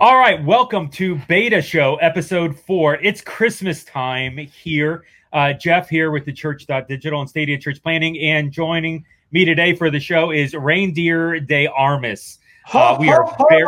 All right, welcome to Beta Show episode four. It's Christmas time here. Uh, Jeff here with the Church.digital and Stadia Church Planting, and joining me today for the show is Reindeer de Armas. Uh, we are very,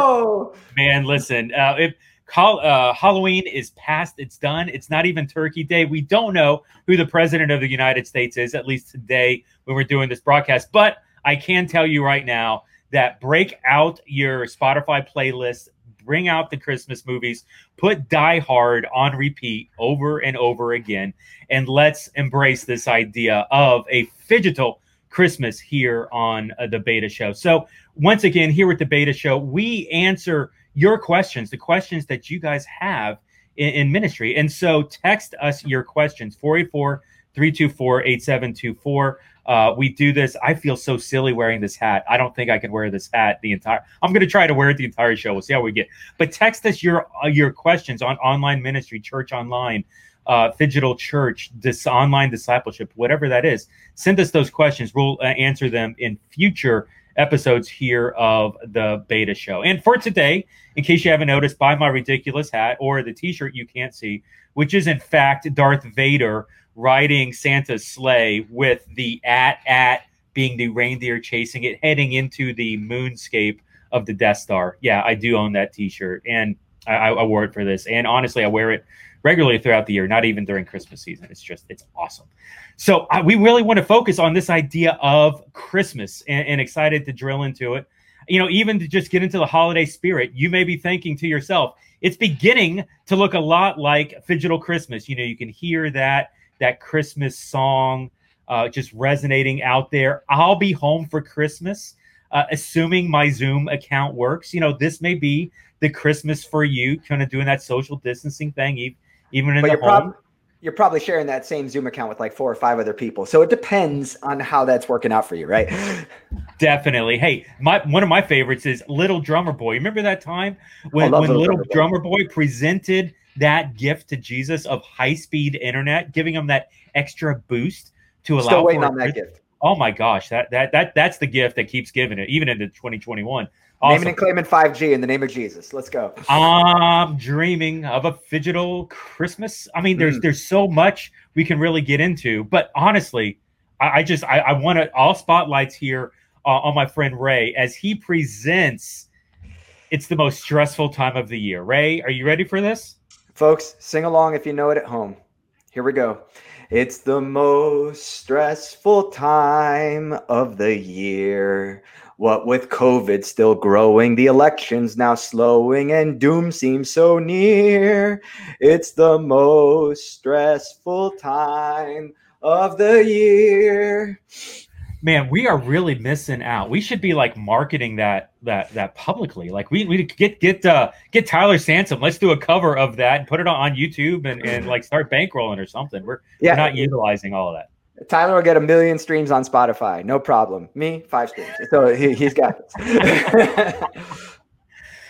man. Listen, uh, if uh, Halloween is past, it's done. It's not even Turkey Day. We don't know who the president of the United States is, at least today when we're doing this broadcast. But I can tell you right now that break out your Spotify playlist bring out the Christmas movies, put Die Hard on repeat over and over again, and let's embrace this idea of a phygital Christmas here on uh, the Beta Show. So, once again, here with the Beta Show, we answer your questions, the questions that you guys have in, in ministry. And so, text us your questions 484 324 8724. Uh, we do this. I feel so silly wearing this hat. I don't think I can wear this hat the entire. I'm going to try to wear it the entire show. We'll see how we get. But text us your uh, your questions on online ministry, church online, uh, digital church, this online discipleship, whatever that is. Send us those questions. We'll uh, answer them in future episodes here of the beta show. And for today, in case you haven't noticed, buy my ridiculous hat or the T-shirt you can't see, which is in fact Darth Vader riding Santa's sleigh with the AT-AT being the reindeer chasing it, heading into the moonscape of the Death Star. Yeah, I do own that T-shirt, and I, I wore it for this. And honestly, I wear it regularly throughout the year, not even during Christmas season. It's just it's awesome. So we really want to focus on this idea of Christmas, and, and excited to drill into it. You know, even to just get into the holiday spirit, you may be thinking to yourself, it's beginning to look a lot like Phygital Christmas. You know, you can hear that that Christmas song uh, just resonating out there. I'll be home for Christmas, uh, assuming my Zoom account works. You know, this may be the Christmas for you, kind of doing that social distancing thing, even in but the home. Prob- you're probably sharing that same Zoom account with like four or five other people. So it depends on how that's working out for you, right? Definitely. Hey, my one of my favorites is Little Drummer Boy. Remember that time when, when Little, Little Drummer, Boy. Boy presented that gift to Jesus of high speed internet, giving him that extra boost to allow Still waiting on that gift. Oh my gosh, that that that that's the gift that keeps giving it, even into 2021. Awesome. Naming and claiming 5G in the name of Jesus. Let's go. I'm dreaming of a phygital Christmas. I mean, there's mm. there's so much we can really get into, but honestly, I, I just I, I want to all spotlights here uh, on my friend Ray as he presents. It's the most stressful time of the year. Ray, are you ready for this? Folks, sing along if you know it at home. Here we go. It's the most stressful time of the year. What with COVID still growing, the elections now slowing, and doom seems so near. It's the most stressful time of the year man, we are really missing out. We should be like marketing that that that publicly. Like we we get get uh get Tyler Sansom. Let's do a cover of that and put it on YouTube and, and like start bankrolling or something. We're, yeah. we're not utilizing all of that. Tyler will get a million streams on Spotify, no problem. Me, five streams. So he, he's got this.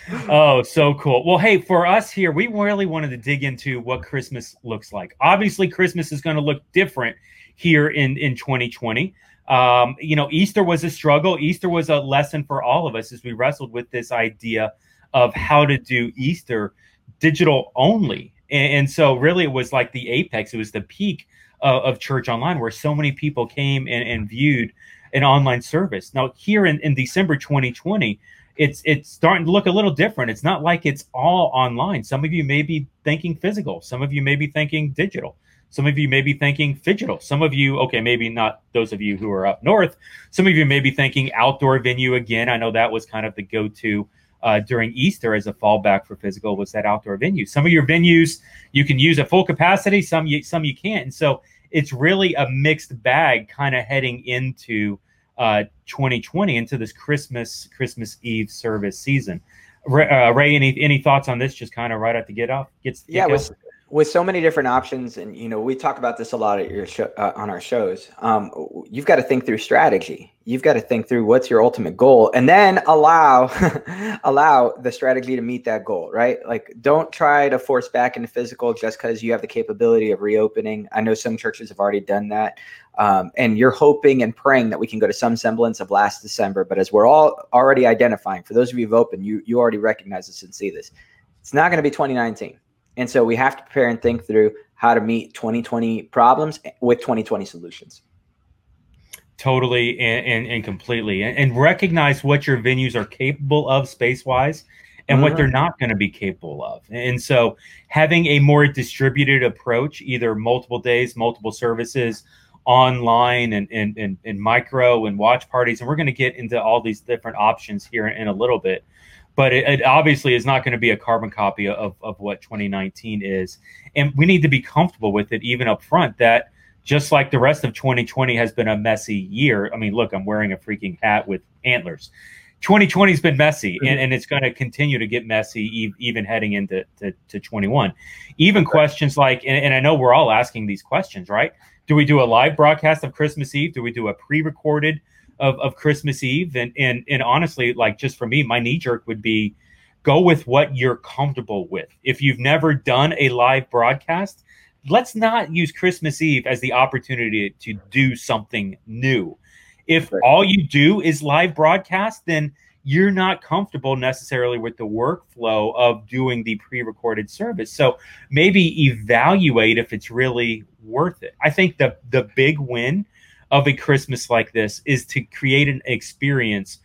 oh, so cool. Well, hey, for us here, we really wanted to dig into what Christmas looks like. Obviously, Christmas is going to look different here in in 2020. Um, you know, Easter was a struggle. Easter was a lesson for all of us as we wrestled with this idea of how to do Easter digital only. And, and so, really, it was like the apex, it was the peak of, of church online where so many people came and, and viewed an online service. Now, here in, in December 2020, it's it's starting to look a little different. It's not like it's all online. Some of you may be thinking physical. Some of you may be thinking digital. Some of you may be thinking phygital. Some of you, okay, maybe not those of you who are up north. Some of you may be thinking outdoor venue again. I know that was kind of the go to uh, during Easter as a fallback for physical was that outdoor venue. Some of your venues you can use at full capacity, some you, some you can't. And so it's really a mixed bag kind of heading into uh, 2020 into this Christmas Christmas Eve service season. Ray, uh, Ray, any any thoughts on this? Just kind of right at the get off gets yeah. With, with so many different options and you know we talk about this a lot at your show uh, on our shows um, you've got to think through strategy. You've got to think through what's your ultimate goal and then allow allow the strategy to meet that goal right? Like don't try to force back into physical just because you have the capability of reopening. I know some churches have already done that um, and you're hoping and praying that we can go to some semblance of last december but as we're all already identifying for those of you who've opened you you already recognize this and see this. It's not going to be 2019 and so we have to prepare and think through how to meet 2020 problems with 2020 solutions. Totally and, and, and completely. And, and, recognize what your venues are capable of space wise and mm-hmm. what they're not going to be capable of. And so having a more distributed approach, either multiple days, multiple services, online and, and, and, and micro and watch parties. And we're going to get into all these different options here in a little bit but it, it, obviously is not going to be a carbon copy of, of what 2019 is. And we need to be comfortable with it even up front that just like the rest of 2020 has been a messy year. I mean, look, I'm wearing a freaking hat with antlers. 2020 has been messy mm-hmm. and, and it's going to continue to get messy even heading into to, to 21. Even questions like, and, and I know we're all asking these questions, right? Do we do a live broadcast of Christmas Eve? Do we do a pre recorded? Of, of Christmas Eve. And, and, and honestly, like just for me, my knee jerk would be go with what you're comfortable with. If you've never done a live broadcast, let's not use Christmas Eve as the opportunity to do something new. If all you do is live broadcast, then you're not comfortable necessarily with the workflow of doing the pre-recorded service. So maybe evaluate if it's really worth it. I think the the big win of a Christmas like this is to create an experience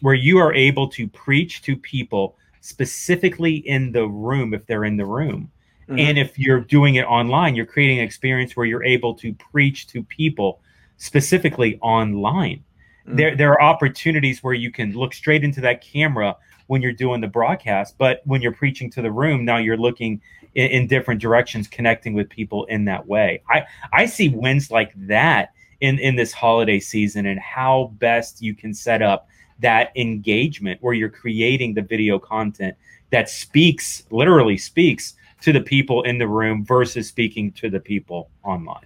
where you are able to preach to people specifically in the room if they're in the room. Mm-hmm. And if you're doing it online, you're creating an experience where you're able to preach to people specifically online. Mm-hmm. There, there are opportunities where you can look straight into that camera when you're doing the broadcast, but when you're preaching to the room, now you're looking in, in different directions, connecting with people in that way. I, I see wins like that in in this holiday season and how best you can set up that engagement where you're creating the video content that speaks literally speaks to the people in the room versus speaking to the people online.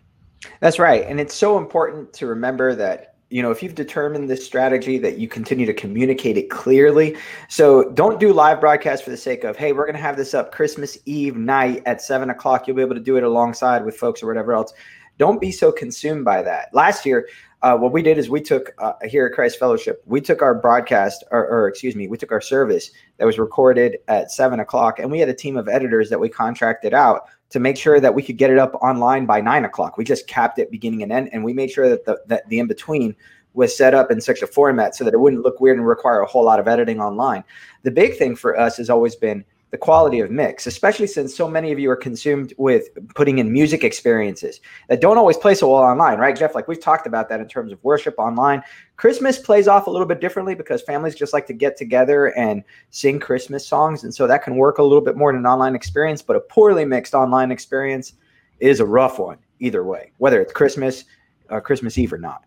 That's right. And it's so important to remember that you know if you've determined this strategy that you continue to communicate it clearly so don't do live broadcast for the sake of hey we're going to have this up christmas eve night at seven o'clock you'll be able to do it alongside with folks or whatever else don't be so consumed by that. Last year, uh, what we did is we took uh, here at Christ Fellowship, we took our broadcast, or, or, excuse me, we took our service that was recorded at seven o'clock, and we had a team of editors that we contracted out to make sure that we could get it up online by nine o'clock. We just capped it beginning and end, and we made sure that the that the in between was set up in such a format so that it wouldn't look weird and require a whole lot of editing online. The big thing for us has always been the quality of mix, especially since so many of you are consumed with putting in music experiences that don't always play so well online, right, Jeff? Like we've talked about that in terms of worship online. Christmas plays off a little bit differently because families just like to get together and sing Christmas songs. And so that can work a little bit more in an online experience, but a poorly mixed online experience is a rough one either way, whether it's Christmas, uh, Christmas Eve or not.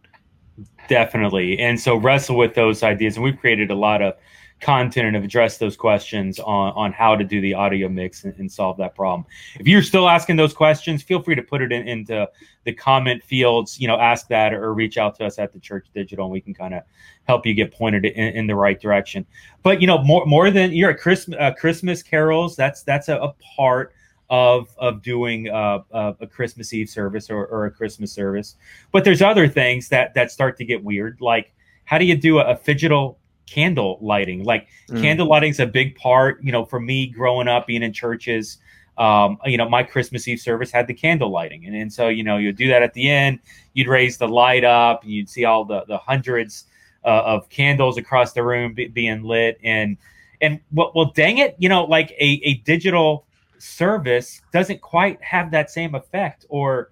Definitely. And so wrestle with those ideas. And we've created a lot of content and have addressed those questions on, on how to do the audio mix and, and, solve that problem. If you're still asking those questions, feel free to put it in, into the comment fields, you know, ask that or reach out to us at the church digital and we can kind of help you get pointed in, in, the right direction. But, you know, more, more than you're at Christmas, uh, Christmas carols, that's, that's a, a part of of doing uh, uh, a Christmas Eve service or, or, a Christmas service. But there's other things that that start to get weird, like how do you do a, a phygital candle lighting. Like mm. candle lighting's a big part, you know, for me growing up being in churches. Um, you know, my Christmas Eve service had the candle lighting. And, and so, you know, you'd do that at the end, you'd raise the light up, and you'd see all the, the hundreds uh, of candles across the room be, being lit. And, and well, well, dang it, you know, like a, a digital service doesn't quite have that same effect or,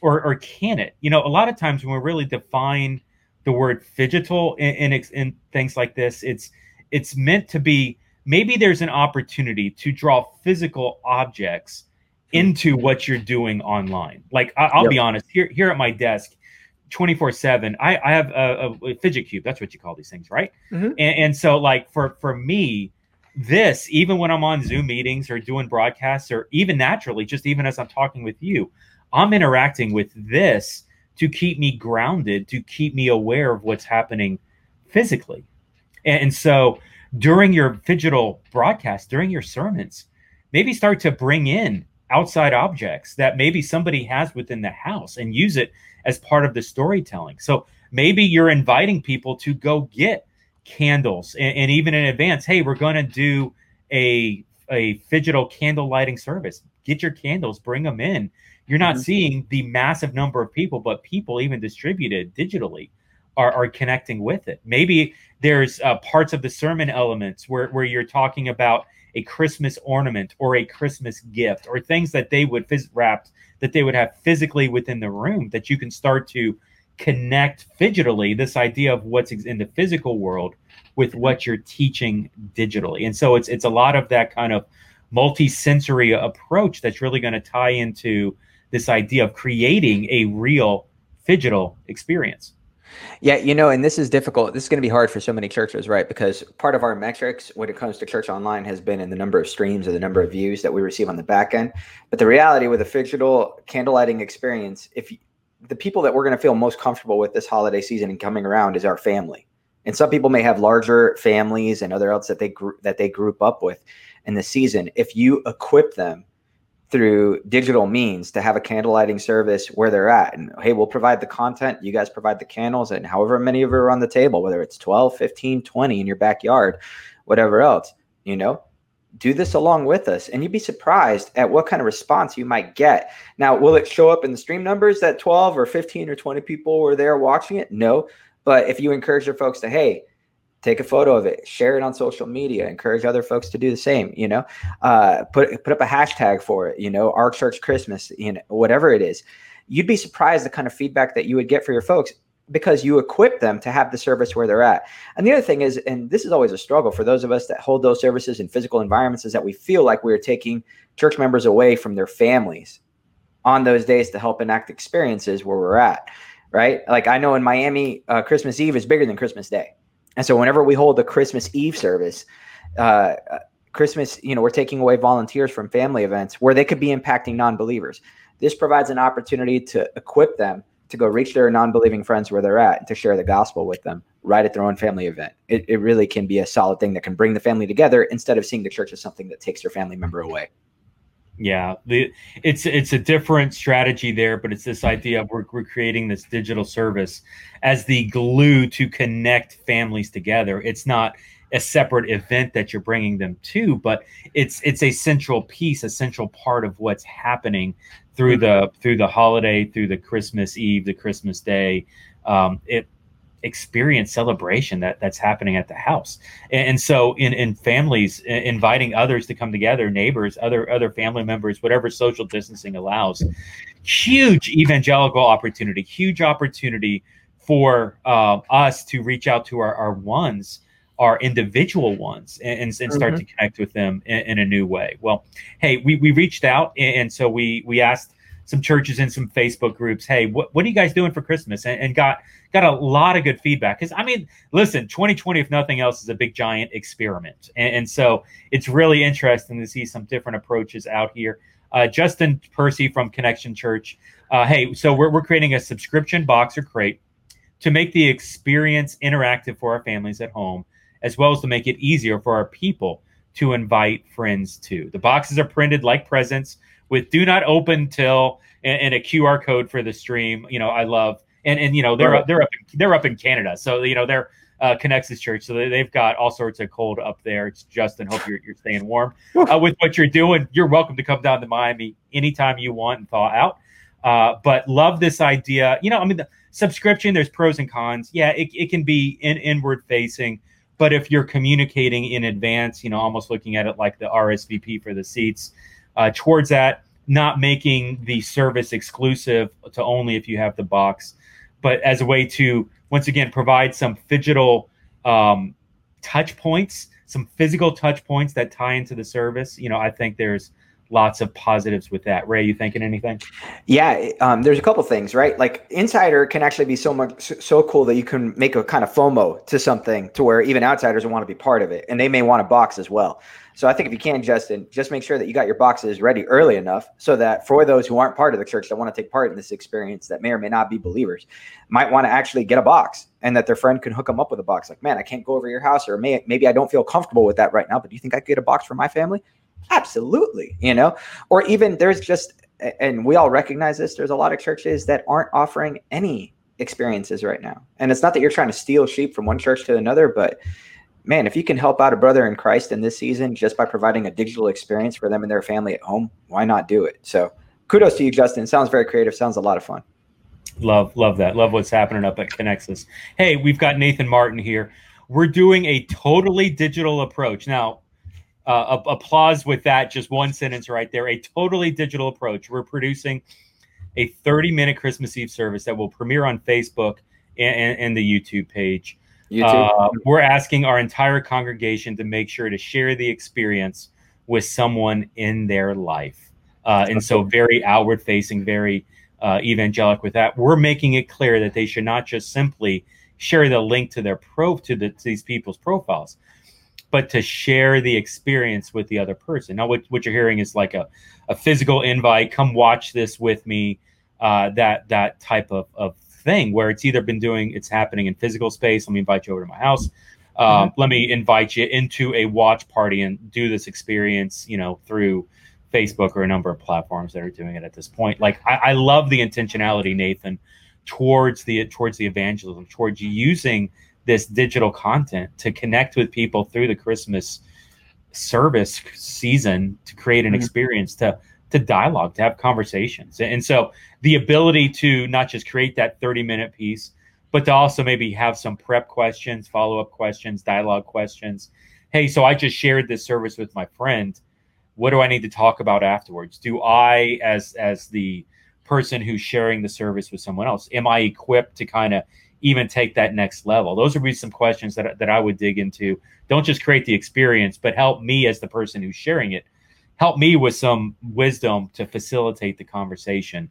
or, or can it? You know, a lot of times when we really define the word phygital in, in, in things like this. It's it's meant to be maybe there's an opportunity to draw physical objects into what you're doing online. Like I, will yep. be honest, here here at my desk, 24 seven, I, I have a, a, fidget cube. That's what you call these things, right? Mm-hmm. And, and, so like for for me, this, even when I'm on Zoom meetings or doing broadcasts, or even naturally, just even as I'm talking with you, I'm interacting with this to keep me grounded, to keep me aware of what's happening physically. And so during your digital broadcast, during your sermons, maybe start to bring in outside objects that maybe somebody has within the house and use it as part of the storytelling. So maybe you're inviting people to go get candles and, and even in advance, hey, we're going to do a a digital candle lighting service. Get your candles, bring them in. You're not mm-hmm. seeing the massive number of people, but people even distributed digitally are, are connecting with it. Maybe there's uh, parts of the sermon elements where, where you're talking about a Christmas ornament or a Christmas gift or things that they would phys- wrapped that they would have physically within the room that you can start to connect digitally this idea of what's in the physical world with what you're teaching digitally. And so it's it's a lot of that kind of multi-sensory approach that's really going to tie into this idea of creating a real digital experience. Yeah, you know, and this is difficult. This is going to be hard for so many churches, right? Because part of our metrics when it comes to church online has been in the number of streams or the number of views that we receive on the back end. But the reality with a digital candlelighting experience, if the people that we're going to feel most comfortable with this holiday season and coming around is our family. And some people may have larger families and other else that they gr- that they group up with in the season. If you equip them through digital means to have a candle lighting service where they're at. And hey, we'll provide the content, you guys provide the candles, and however many of you are on the table, whether it's 12, 15, 20 in your backyard, whatever else, you know, do this along with us. And you'd be surprised at what kind of response you might get. Now, will it show up in the stream numbers that 12 or 15 or 20 people were there watching it? No. But if you encourage your folks to, hey, take a photo of it share it on social media encourage other folks to do the same you know uh, put put up a hashtag for it you know our church christmas you know whatever it is you'd be surprised the kind of feedback that you would get for your folks because you equip them to have the service where they're at. And the other thing is and this is always a struggle for those of us that hold those services in physical environments is that we feel like we're taking church members away from their families on those days to help enact experiences where we're at right? Like i know in miami uh, christmas eve is bigger than christmas day. And so whenever we hold the Christmas Eve service, uh, Christmas, you know, we're taking away volunteers from family events where they could be impacting non-believers. This provides an opportunity to equip them to go reach their non-believing friends where they're at and to share the gospel with them right at their own family event. It, it really can be a solid thing that can bring the family together instead of seeing the church as something that takes their family member away. Yeah, the, it's it's a different strategy there, but it's this idea of we're, we're creating this digital service as the glue to connect families together. It's not a separate event that you're bringing them to, but it's it's a central piece, a central part of what's happening through mm-hmm. the through the holiday, through the Christmas Eve, the Christmas Day. Um, it experience celebration that that's happening at the house and, and so in in families inviting others to come together neighbors other other family members whatever social distancing allows huge evangelical opportunity huge opportunity for uh, us to reach out to our, our ones our individual ones and, and, start mm-hmm. to connect with them in, in, a new way well hey we, we reached out and, and so we we asked some churches and some Facebook groups, hey, what, what are you guys doing for Christmas? And, and got got a lot of good feedback. Because I mean, listen, 2020, if nothing else, is a big giant experiment, and, and so it's really interesting to see some different approaches out here. Uh, Justin Percy from Connection Church, uh, hey, so we're we're creating a subscription box or crate to make the experience interactive for our families at home, as well as to make it easier for our people to invite friends to. The boxes are printed like presents with do not open till and, and, a QR code for the stream. You know, I love and and you know they're right. they're up they're up in Canada, so you know they're uh, Connexus Church, so they've got all sorts of cold up there. It's Justin. Hope you're you're staying warm uh, with what you're doing. You're welcome to come down to Miami anytime you want and thaw out. Uh, but love this idea. You know, I mean, the subscription. There's pros and cons. Yeah, it, it can be in, inward facing. But if you're communicating in advance, you know, almost looking at it like the RSVP for the seats, uh, towards that, not making the service exclusive to only if you have the box, but as a way to once again provide some digital um, touch points, some physical touch points that tie into the service. You know, I think there's lots of positives with that. Ray, you thinking anything? Yeah, um, there's a couple things, right? Like insider can actually be so much so cool that you can make a kind of FOMO to something to where even outsiders want to be part of it, and they may want a box as well. So I think if you can, Justin, just make sure that you got your boxes ready early enough so that for those who aren't part of the church that want to take part in this experience that may or may not be believers, might want to actually get a box and that their friend can hook them up with a box. Like, man, I can't go over your house, or may, maybe I don't feel comfortable with that right now, but do you think I could get a box for my family? Absolutely, you know, or even there's just, and we all recognize this, there's a lot of churches that aren't offering any experiences right now. And it's not that you're trying to steal sheep from one church to another, but man, if you can help out a brother in Christ in this season just by providing a digital experience for them and their family at home, why not do it? So kudos to you, Justin. Sounds very creative. Sounds a lot of fun. Love, love that. Love what's happening up at Connexus. Hey, we've got Nathan Martin here. We're doing a totally digital approach. Now, uh, applause with that. Just one sentence right there. A totally digital approach. We're producing a 30 minute Christmas Eve service that will premiere on Facebook and, and, and the YouTube page. YouTube. Uh, we're asking our entire congregation to make sure to share the experience with someone in their life. Uh, and so, very outward facing, very uh, evangelic with that. We're making it clear that they should not just simply share the link to their pro to, the, to these people's profiles, but to share the experience with the other person. Now, what, what you're hearing is like a, a physical invite. Come watch this with me. Uh, that that type of, of thing where it's either been doing it's happening in physical space. Let me invite you over to my house. Um, mm-hmm. Let me invite you into a watch party and do this experience. You know through Facebook or a number of platforms that are doing it at this point. Like I, I love the intentionality, Nathan, towards the towards the evangelism, towards using this digital content to connect with people through the Christmas service season to create an mm-hmm. experience to to dialogue to have conversations. And so the ability to not just create that 30 minute piece but to also maybe have some prep questions follow up questions dialogue questions. Hey so i just shared this service with my friend. What do i need to talk about afterwards? Do i as as the person who's sharing the service with someone else am i equipped to kind of even take that next level? Those would be some questions that, that I would dig into. Don't just create the experience, but help me as the person who's sharing it. Help me with some wisdom to facilitate the conversation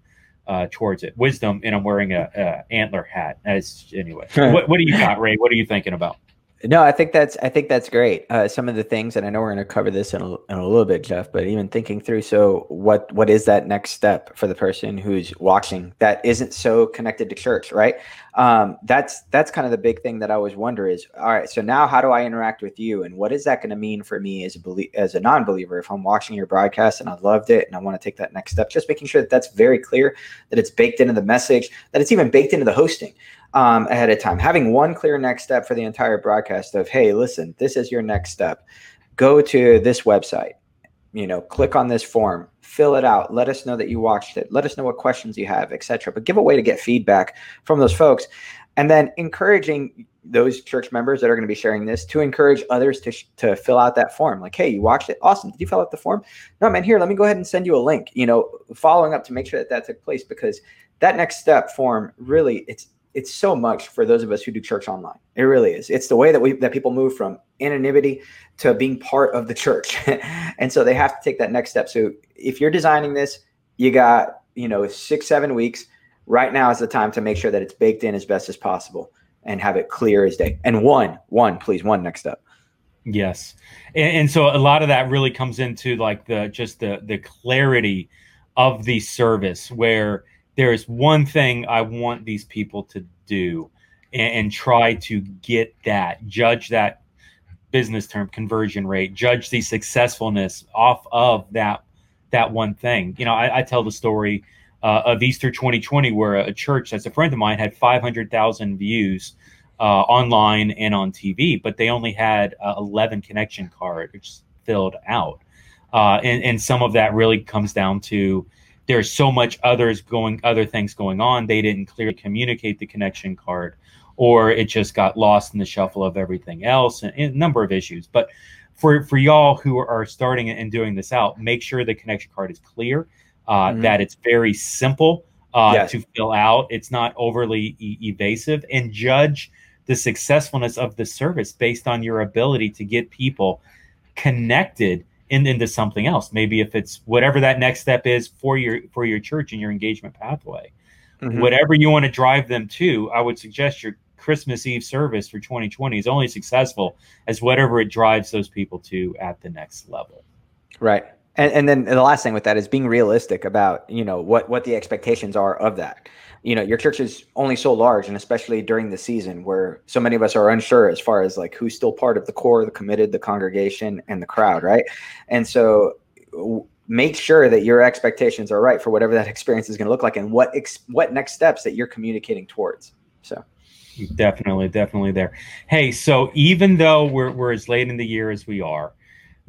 uh, towards it. Wisdom, and I'm wearing a, a antler hat. As anyway, what, what do you got, Ray? What are you thinking about? No, I think that's I think that's great. Uh, some of the things, and I know we're going to cover this in a, in a little bit, Jeff. But even thinking through, so what what is that next step for the person who's watching that isn't so connected to church, right? Um, that's that's kind of the big thing that I always wonder is, all right, so now how do I interact with you, and what is that going to mean for me as a belie- as a non-believer if I'm watching your broadcast and I loved it and I want to take that next step? Just making sure that that's very clear, that it's baked into the message, that it's even baked into the hosting um, ahead of time. Having one clear next step for the entire broadcast of, hey, listen, this is your next step. Go to this website. You know, click on this form, fill it out. Let us know that you watched it. Let us know what questions you have, etc. But give a way to get feedback from those folks, and then encouraging those church members that are going to be sharing this to encourage others to, to fill out that form like hey you watched it awesome did you fill out the form no man here let me go ahead and send you a link you know following up to make sure that that took place because that next step form really it's it's so much for those of us who do church online. It really is. It's the way that we that people move from anonymity to being part of the church. and so they have to take that next step. So if you're designing this, you got, you know, 6 7 weeks. Right now is the time to make sure that it's baked in as best as possible and have it clear as day. And one, one, please, one next step. Yes. And, and so a lot of that really comes into like the just the the clarity of the service where there is one thing I want these people to do and, and, try to get that, judge that business term conversion rate, judge the successfulness off of that that one thing. You know, I, I tell the story uh, of Easter 2020 where a church that's a friend of mine had 500,000 views uh, online and on TV, but they only had uh, 11 connection cards filled out. Uh, and, and some of that really comes down to there's so much others going other things going on they didn't clearly communicate the connection card or it just got lost in the shuffle of everything else and, and a number of issues but for for y'all who are starting and doing this out make sure the connection card is clear uh, mm-hmm. that it's very simple uh, yes. to fill out it's not overly e- evasive and judge the successfulness of the service based on your ability to get people connected in, into something else. Maybe if it's whatever that next step is for your for your church and your engagement pathway, mm-hmm. whatever you want to drive them to, I would suggest your Christmas Eve service for 2020 is only successful as whatever it drives those people to at the next level. Right. And, and then the last thing with that is being realistic about you know what what the expectations are of that. You know your church is only so large and especially during the season where so many of us are unsure as far as like who's still part of the core the committed the congregation and the crowd right? And so make sure that your expectations are right for whatever that experience is going to look like and what ex- what next steps that you're communicating towards so. Definitely definitely there. Hey so even though we're, we're as late in the year as we are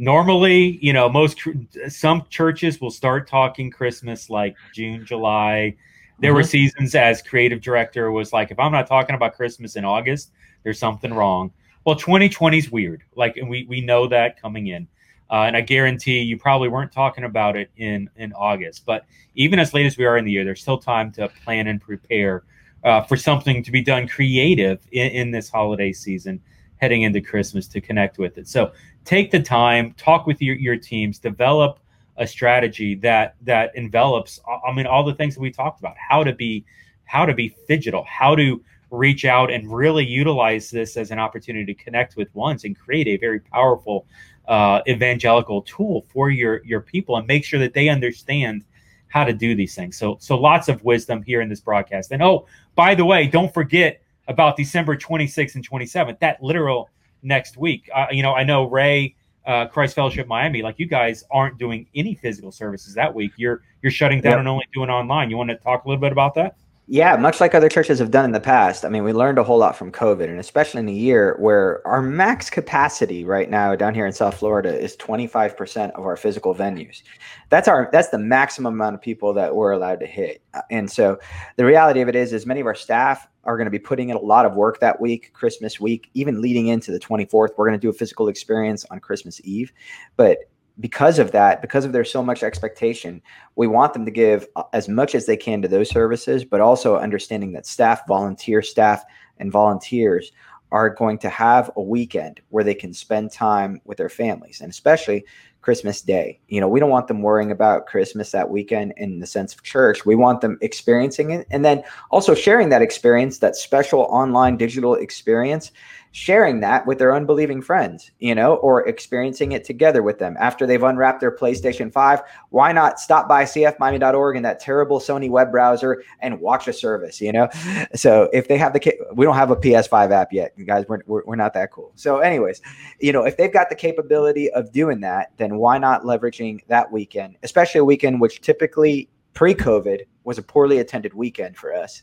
normally you know most some churches will start talking christmas like june july there mm-hmm. were seasons as creative director was like, if I'm not talking about Christmas in August, there's something wrong. Well, 2020 is weird. Like, and we we know that coming in. Uh, and I guarantee you probably weren't talking about it in in August. But even as late as we are in the year, there's still time to plan and prepare uh, for something to be done creative in, in, this holiday season, heading into Christmas to connect with it. So take the time, talk with your your teams, develop a strategy that that envelops i mean all the things that we talked about how to be how to be digital how to reach out and really utilize this as an opportunity to connect with ones and create a very powerful uh, evangelical tool for your your people and make sure that they understand how to do these things. So so lots of wisdom here in this broadcast. And oh by the way don't forget about december 26th and 27th that literal next week uh, you know i know ray uh, Christ Fellowship Miami, like you guys aren't doing any physical services that week. You're you're shutting down yep. and only doing online. You want to talk a little bit about that? Yeah, much like other churches have done in the past. I mean, we learned a whole lot from COVID, and especially in a year where our max capacity right now down here in South Florida is 25% of our physical venues. That's our that's the maximum amount of people that we're allowed to hit. Uh, and so the reality of it is is many of our staff are going to be putting in a lot of work that week, Christmas week, even leading into the 24th. We're going to do a physical experience on Christmas Eve. But because of that, because of there's so much expectation, we want them to give uh, as much as they can to those services, but also understanding that staff, volunteer staff, and volunteers are going to have a weekend where they can spend time with their families. And especially Christmas Day. You know, we don't want them worrying about Christmas that weekend in the sense of church. We want them experiencing it and then also sharing that experience, that special online digital experience sharing that with their unbelieving friends, you know, or experiencing it together with them after they've unwrapped their PlayStation 5. Why not stop by cfmiami.org and that terrible Sony web browser and watch a service, you know? So if they have the, we don't have a PS5 app yet, guys, we're, we're, we're not that cool. So, anyways, you know, if they've got the capability of doing that, then why not leveraging that weekend, especially a weekend which typically pre COVID was a poorly attended weekend for us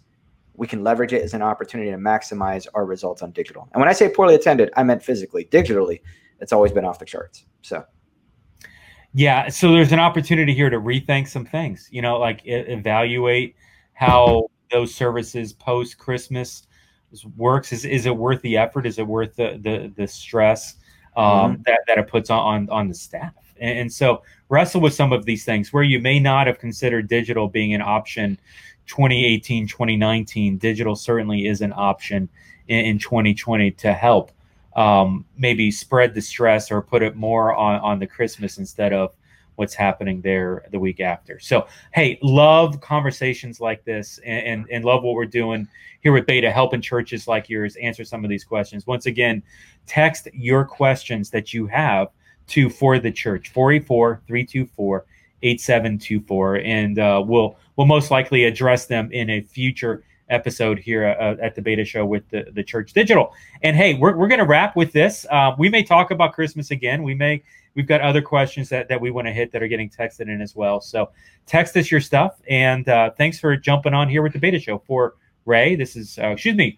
we can leverage it as an opportunity to maximize our results on digital. And when I say poorly attended, I meant physically. Digitally, it's always been off the charts. So, yeah. So there's an opportunity here to rethink some things. You know, like evaluate how those services post Christmas works. Is is it worth the effort? Is it worth the the the stress um, mm-hmm. that that it puts on on the staff? And, and so wrestle with some of these things where you may not have considered digital being an option 2018, 2019, digital certainly is an option in, in 2020 to help um, maybe spread the stress or put it more on, on the Christmas instead of what's happening there the week after. So, hey, love conversations like this and, and, and, love what we're doing here with Beta, helping churches like yours answer some of these questions. Once again, text your questions that you have to For the Church, 484 324 8724. And uh, we'll we'll most likely address them in a future episode here uh, at the beta show with the, the church digital and hey we're, we're going to wrap with this uh, we may talk about christmas again we may we've got other questions that, that we want to hit that are getting texted in as well so text us your stuff and uh, thanks for jumping on here with the beta show for ray this is uh, excuse me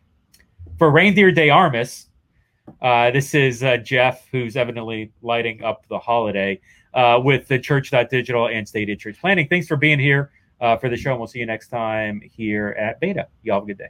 for reindeer de Armas uh, this is uh, jeff who's evidently lighting up the holiday with the church.digital and Stadia church planting thanks for being here uh, for the show. And we'll see you next time here at Beta. Y'all have a good day.